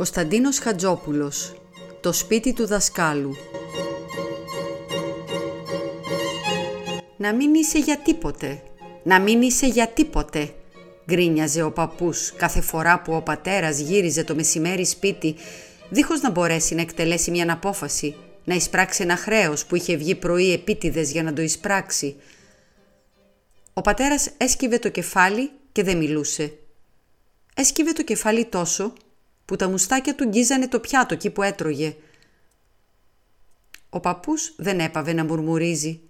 Κωνσταντίνος Χατζόπουλος Το σπίτι του δασκάλου «Να μην είσαι για τίποτε, να μην είσαι για τίποτε», γκρίνιαζε ο παππούς κάθε φορά που ο πατέρας γύριζε το μεσημέρι σπίτι δίχως να μπορέσει να εκτελέσει μια απόφαση, να εισπράξει ένα χρέος που είχε βγει πρωί επίτηδες για να το εισπράξει. Ο πατέρας έσκυβε το κεφάλι και δεν μιλούσε. Έσκυβε το κεφάλι τόσο που τα μουστάκια του γκίζανε το πιάτο εκεί που έτρωγε. Ο παππούς δεν έπαβε να μουρμουρίζει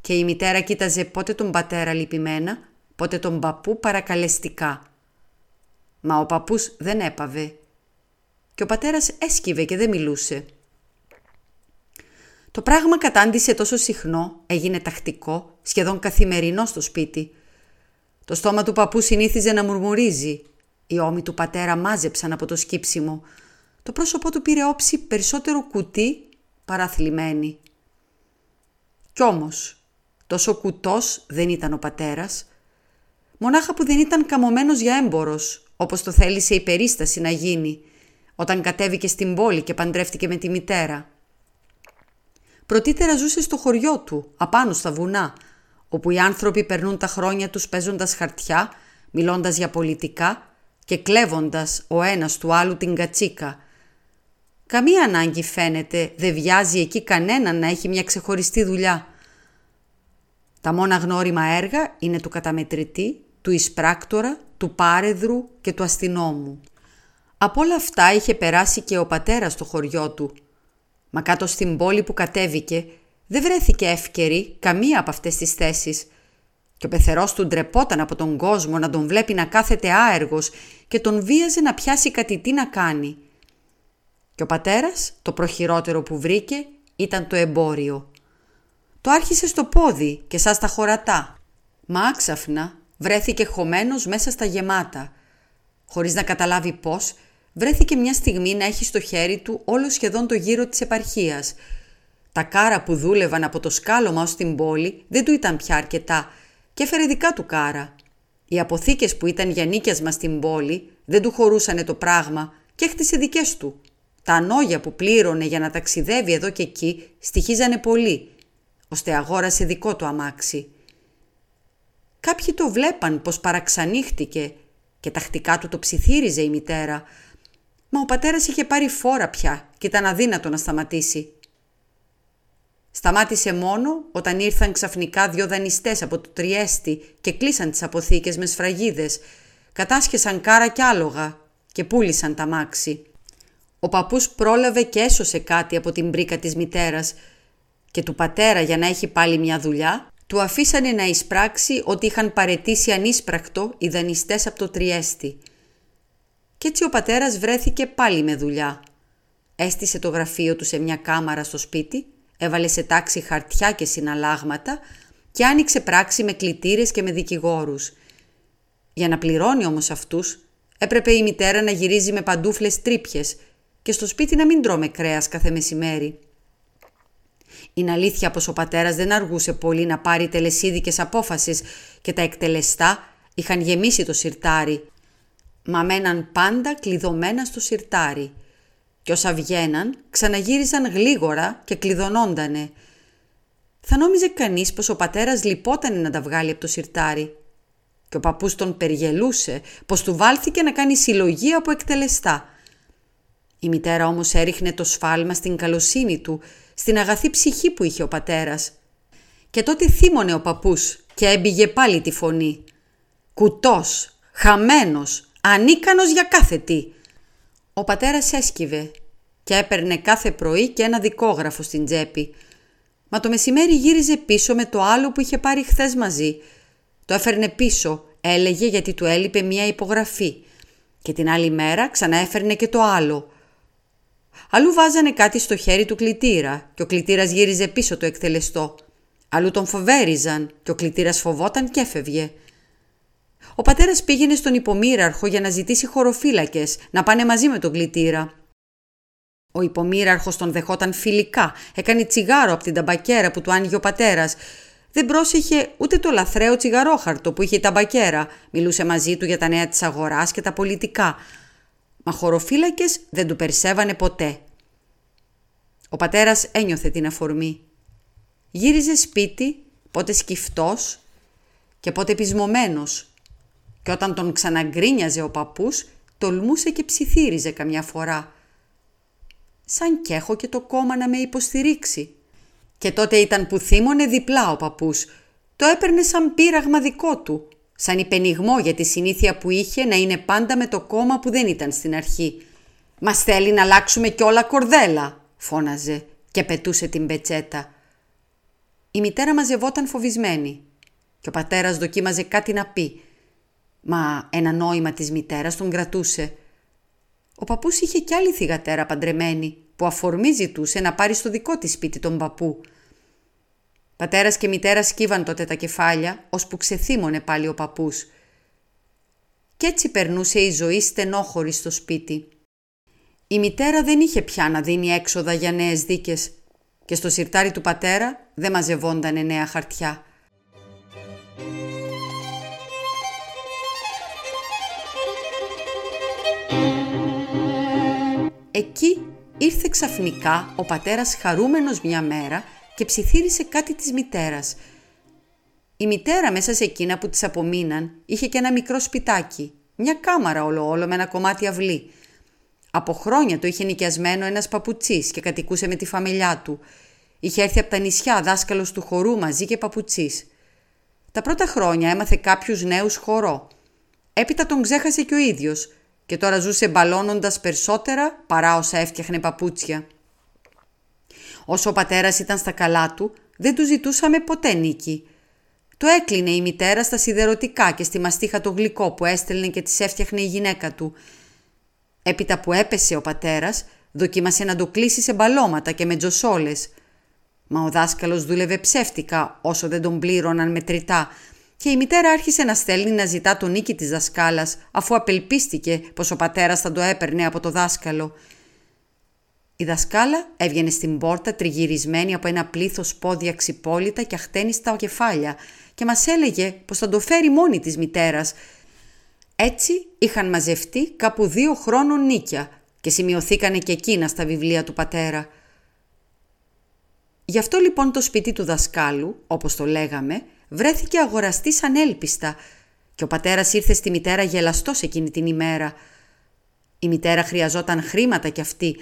και η μητέρα κοίταζε πότε τον πατέρα λυπημένα, πότε τον παππού παρακαλεστικά. Μα ο παππούς δεν έπαβε και ο πατέρας έσκυβε και δεν μιλούσε. Το πράγμα κατάντησε τόσο συχνό, έγινε τακτικό, σχεδόν καθημερινό στο σπίτι. Το στόμα του παππού συνήθιζε να μουρμουρίζει οι ώμοι του πατέρα μάζεψαν από το σκύψιμο. Το πρόσωπό του πήρε όψη περισσότερο κουτί παρά θλιμμένη. Κι όμως, τόσο κουτός δεν ήταν ο πατέρας. Μονάχα που δεν ήταν καμωμένος για έμπορος, όπως το θέλησε η περίσταση να γίνει, όταν κατέβηκε στην πόλη και παντρεύτηκε με τη μητέρα. Πρωτήτερα ζούσε στο χωριό του, απάνω στα βουνά, όπου οι άνθρωποι περνούν τα χρόνια τους παίζοντας χαρτιά, μιλώντας για πολιτικά και κλέβοντας ο ένας του άλλου την κατσίκα. Καμία ανάγκη φαίνεται, δεν βιάζει εκεί κανέναν να έχει μια ξεχωριστή δουλειά. Τα μόνα γνώριμα έργα είναι του καταμετρητή, του εισπράκτορα, του πάρεδρου και του αστυνόμου. Από όλα αυτά είχε περάσει και ο πατέρας στο χωριό του. Μα κάτω στην πόλη που κατέβηκε δεν βρέθηκε εύκαιρη καμία από αυτές τις θέσεις – και ο πεθερός του ντρεπόταν από τον κόσμο να τον βλέπει να κάθεται άεργος και τον βίαζε να πιάσει κάτι τι να κάνει. Και ο πατέρας, το προχειρότερο που βρήκε, ήταν το εμπόριο. Το άρχισε στο πόδι και σαν στα χωρατά. Μα άξαφνα βρέθηκε χωμένος μέσα στα γεμάτα. Χωρίς να καταλάβει πώς, βρέθηκε μια στιγμή να έχει στο χέρι του όλο σχεδόν το γύρο της επαρχίας. Τα κάρα που δούλευαν από το σκάλωμα ως την πόλη δεν του ήταν πια αρκετά και έφερε δικά του κάρα. Οι αποθήκες που ήταν για νίκιασμα στην πόλη δεν του χωρούσανε το πράγμα και έχτισε δικές του. Τα ανόγια που πλήρωνε για να ταξιδεύει εδώ και εκεί στοιχίζανε πολύ, ώστε αγόρασε δικό του αμάξι. Κάποιοι το βλέπαν πως παραξανύχτηκε και τακτικά του το ψιθύριζε η μητέρα, μα ο πατέρας είχε πάρει φόρα πια και ήταν αδύνατο να σταματήσει. Σταμάτησε μόνο όταν ήρθαν ξαφνικά δυο δανειστές από το Τριέστη και κλείσαν τις αποθήκες με σφραγίδες, κατάσχεσαν κάρα κι άλογα και πούλησαν τα μάξι. Ο παππούς πρόλαβε και έσωσε κάτι από την μπρίκα της μητέρας και του πατέρα για να έχει πάλι μια δουλειά, του αφήσανε να εισπράξει ότι είχαν παρετήσει ανίσπρακτο οι δανειστές από το Τριέστη. Κι έτσι ο πατέρας βρέθηκε πάλι με δουλειά. Έστησε το γραφείο του σε μια κάμαρα στο σπίτι έβαλε σε τάξη χαρτιά και συναλλάγματα και άνοιξε πράξη με κλητήρες και με δικηγόρους. Για να πληρώνει όμως αυτούς, έπρεπε η μητέρα να γυρίζει με παντούφλες τρύπιες και στο σπίτι να μην τρώμε κρέας κάθε μεσημέρι. Είναι αλήθεια πως ο πατέρας δεν αργούσε πολύ να πάρει τελεσίδικες απόφασεις και τα εκτελεστά είχαν γεμίσει το σιρτάρι, μα μέναν πάντα κλειδωμένα στο σιρτάρι και όσα βγαίναν ξαναγύριζαν γλίγορα και κλειδωνόντανε. Θα νόμιζε κανείς πως ο πατέρας λυπότανε να τα βγάλει από το σιρτάρι και ο παππούς τον περιγελούσε πως του βάλθηκε να κάνει συλλογή από εκτελεστά. Η μητέρα όμως έριχνε το σφάλμα στην καλοσύνη του, στην αγαθή ψυχή που είχε ο πατέρας. Και τότε θύμωνε ο παππούς και έμπηγε πάλι τη φωνή. Κουτός, χαμένος, ανίκανος για κάθε τι. Ο πατέρας έσκυβε και έπαιρνε κάθε πρωί και ένα δικόγραφο στην τσέπη. Μα το μεσημέρι γύριζε πίσω με το άλλο που είχε πάρει χθες μαζί. Το έφερνε πίσω, έλεγε γιατί του έλειπε μία υπογραφή. Και την άλλη μέρα ξανά έφερνε και το άλλο. Αλλού βάζανε κάτι στο χέρι του κλητήρα και ο κλητήρας γύριζε πίσω το εκτελεστό. Αλλού τον φοβέριζαν και ο κλητήρας φοβόταν και έφευγε. Ο πατέρας πήγαινε στον υπομήραρχο για να ζητήσει χωροφύλακες να πάνε μαζί με τον κλητήρα. Ο υπομήραρχος τον δεχόταν φιλικά, έκανε τσιγάρο από την ταμπακέρα που του άνοιγε ο πατέρας. Δεν πρόσεχε ούτε το λαθρέο τσιγαρόχαρτο που είχε η ταμπακέρα. Μιλούσε μαζί του για τα νέα της αγοράς και τα πολιτικά. μα χωροφύλακες δεν του περισσεύανε ποτέ. Ο πατέρας ένιωθε την αφορμή. Γύριζε σπίτι, πότε σκυφτός και πότε πεισμωμένος και όταν τον ξαναγκρίνιαζε ο παππούς, τολμούσε και ψιθύριζε καμιά φορά. Σαν κι έχω και το κόμμα να με υποστηρίξει. Και τότε ήταν που θύμωνε διπλά ο παππούς. Το έπαιρνε σαν πείραγμα δικό του, σαν υπενιγμό για τη συνήθεια που είχε να είναι πάντα με το κόμμα που δεν ήταν στην αρχή. «Μας θέλει να αλλάξουμε κι όλα κορδέλα», φώναζε και πετούσε την πετσέτα. Η μητέρα μαζευόταν φοβισμένη και ο πατέρας δοκίμαζε κάτι να πει, μα ένα νόημα της μητέρας τον κρατούσε. Ο παππούς είχε κι άλλη θυγατέρα παντρεμένη που αφορμή ζητούσε να πάρει στο δικό της σπίτι τον παππού. Πατέρας και μητέρας σκύβαν τότε τα κεφάλια, ώσπου ξεθύμωνε πάλι ο παππούς. Κι έτσι περνούσε η ζωή στενόχωρη στο σπίτι. Η μητέρα δεν είχε πια να δίνει έξοδα για νέες δίκες και στο σιρτάρι του πατέρα δεν μαζευόντανε νέα χαρτιά. Εκεί ήρθε ξαφνικά ο πατέρας χαρούμενος μια μέρα και ψιθύρισε κάτι της μητέρας. Η μητέρα μέσα σε εκείνα που της απομείναν είχε και ένα μικρό σπιτάκι, μια κάμαρα όλο όλο με ένα κομμάτι αυλή. Από χρόνια το είχε νοικιασμένο ένας παπουτσής και κατοικούσε με τη φαμελιά του. Είχε έρθει από τα νησιά δάσκαλος του χορού μαζί και παπουτσής. Τα πρώτα χρόνια έμαθε κάποιους νέους χορό. Έπειτα τον ξέχασε και ο ίδιος και τώρα ζούσε μπαλώνοντας περισσότερα παρά όσα έφτιαχνε παπούτσια. Όσο ο πατέρας ήταν στα καλά του, δεν του ζητούσαμε ποτέ νίκη. Το έκλεινε η μητέρα στα σιδερωτικά και στη μαστίχα το γλυκό που έστελνε και της έφτιαχνε η γυναίκα του. Έπειτα που έπεσε ο πατέρας, δοκίμασε να το κλείσει σε μπαλώματα και με τζοσόλες. Μα ο δάσκαλος δούλευε ψεύτικα όσο δεν τον πλήρωναν μετρητά και η μητέρα άρχισε να στέλνει να ζητά τον νίκη της δασκάλας αφού απελπίστηκε πως ο πατέρας θα το έπαιρνε από το δάσκαλο. Η δασκάλα έβγαινε στην πόρτα τριγυρισμένη από ένα πλήθος πόδια ξυπόλυτα και αχτένιστα κεφάλια και μας έλεγε πως θα το φέρει μόνη της μητέρας. Έτσι είχαν μαζευτεί κάπου δύο χρόνων νίκια και σημειωθήκανε και εκείνα στα βιβλία του πατέρα. Γι' αυτό λοιπόν το σπίτι του δασκάλου, όπως το λέγαμε, βρέθηκε αγοραστής ανέλπιστα και ο πατέρας ήρθε στη μητέρα γελαστός εκείνη την ημέρα. Η μητέρα χρειαζόταν χρήματα κι αυτή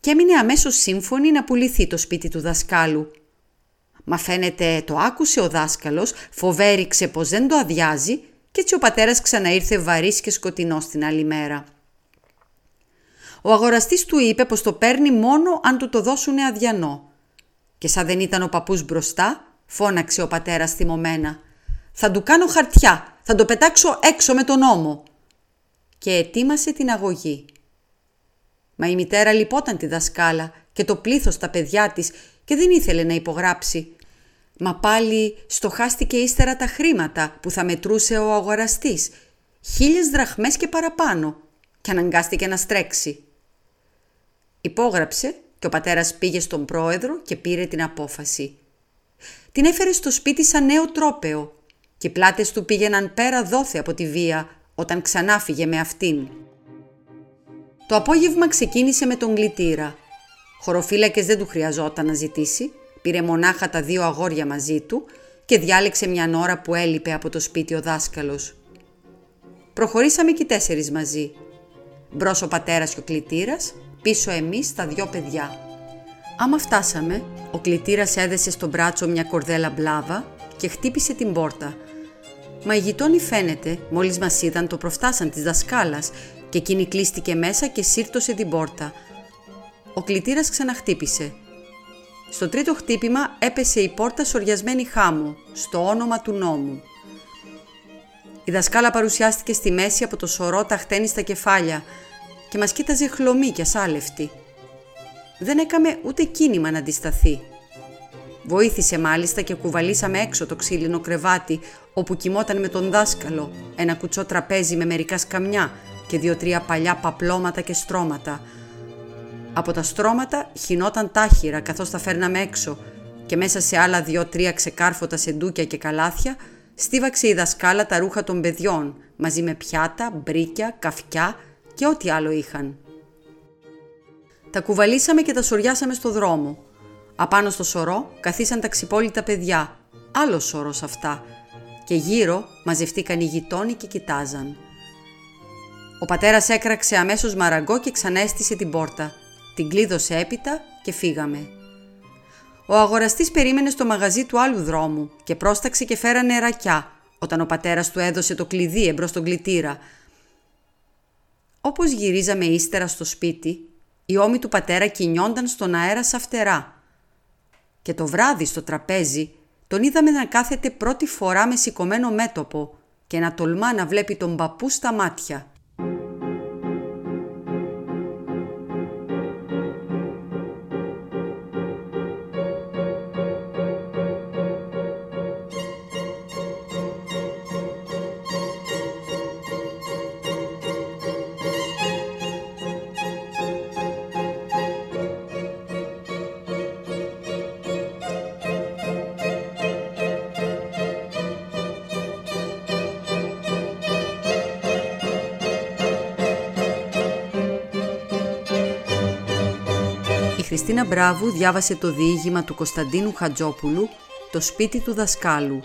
και έμεινε αμέσως σύμφωνη να πουληθεί το σπίτι του δασκάλου. Μα φαίνεται το άκουσε ο δάσκαλος, φοβέριξε πως δεν το αδειάζει και έτσι ο πατέρας ξαναήρθε βαρύς και σκοτεινός την άλλη μέρα. Ο αγοραστής του είπε πως το παίρνει μόνο αν του το δώσουνε αδιανό. Και σαν δεν ήταν ο παππούς μπροστά, φώναξε ο πατέρας θυμωμένα. «Θα του κάνω χαρτιά, θα το πετάξω έξω με τον νόμο». Και ετοίμασε την αγωγή. Μα η μητέρα λυπόταν τη δασκάλα και το πλήθος τα παιδιά της και δεν ήθελε να υπογράψει. Μα πάλι στοχάστηκε ύστερα τα χρήματα που θα μετρούσε ο αγοραστής. Χίλιες δραχμές και παραπάνω και αναγκάστηκε να στρέξει. Υπόγραψε και ο πατέρας πήγε στον πρόεδρο και πήρε την απόφαση. Την έφερε στο σπίτι σαν νέο τρόπεο και οι πλάτες του πήγαιναν πέρα δόθε από τη βία όταν ξανά φύγε με αυτήν. Το απόγευμα ξεκίνησε με τον γλιτήρα. Χωροφύλακες δεν του χρειαζόταν να ζητήσει, πήρε μονάχα τα δύο αγόρια μαζί του και διάλεξε μια ώρα που έλειπε από το σπίτι ο δάσκαλος. Προχωρήσαμε και οι τέσσερις μαζί. Μπρος ο πατέρας και ο κλητήρας, πίσω εμείς τα δυο παιδιά. Άμα φτάσαμε, ο κλητήρας έδεσε στο μπράτσο μια κορδέλα μπλάβα και χτύπησε την πόρτα. Μα οι γειτόνι φαίνεται, μόλις μας είδαν το προφτάσαν της δασκάλας και εκείνη κλείστηκε μέσα και σύρτωσε την πόρτα. Ο κλητήρας ξαναχτύπησε. Στο τρίτο χτύπημα έπεσε η πόρτα σοριασμένη χάμου, στο όνομα του νόμου. Η δασκάλα παρουσιάστηκε στη μέση από το σωρό τα χτένει στα κεφάλια και μας κοίταζε χλωμή και ασάλευτη δεν έκαμε ούτε κίνημα να αντισταθεί. Βοήθησε μάλιστα και κουβαλήσαμε έξω το ξύλινο κρεβάτι όπου κοιμόταν με τον δάσκαλο, ένα κουτσό τραπέζι με μερικά σκαμιά και δύο-τρία παλιά παπλώματα και στρώματα. Από τα στρώματα χινόταν τάχυρα καθώς τα φέρναμε έξω και μέσα σε άλλα δύο-τρία ξεκάρφωτα σεντούκια και καλάθια στίβαξε η δασκάλα τα ρούχα των παιδιών μαζί με πιάτα, μπρίκια, καφκιά και ό,τι άλλο είχαν. Τα κουβαλήσαμε και τα σοριάσαμε στο δρόμο. Απάνω στο σωρό καθίσαν τα ξυπόλυτα παιδιά, άλλο σωρός αυτά, και γύρω μαζευτήκαν οι γειτόνι και κοιτάζαν. Ο πατέρας έκραξε αμέσως μαραγκό και ξαναέστησε την πόρτα. Την κλείδωσε έπειτα και φύγαμε. Ο αγοραστής περίμενε στο μαγαζί του άλλου δρόμου και πρόσταξε και φέρανε νερακιά όταν ο πατέρας του έδωσε το κλειδί εμπρός στον κλητήρα. Όπως γυρίζαμε ύστερα στο σπίτι, οι ώμοι του πατέρα κινιόνταν στον αέρα σαν φτερά. Και το βράδυ στο τραπέζι τον είδαμε να κάθεται πρώτη φορά με σηκωμένο μέτωπο και να τολμά να βλέπει τον παππού στα μάτια. Χριστίνα Μπράβου διάβασε το διήγημα του Κωνσταντίνου Χατζόπουλου «Το σπίτι του δασκάλου».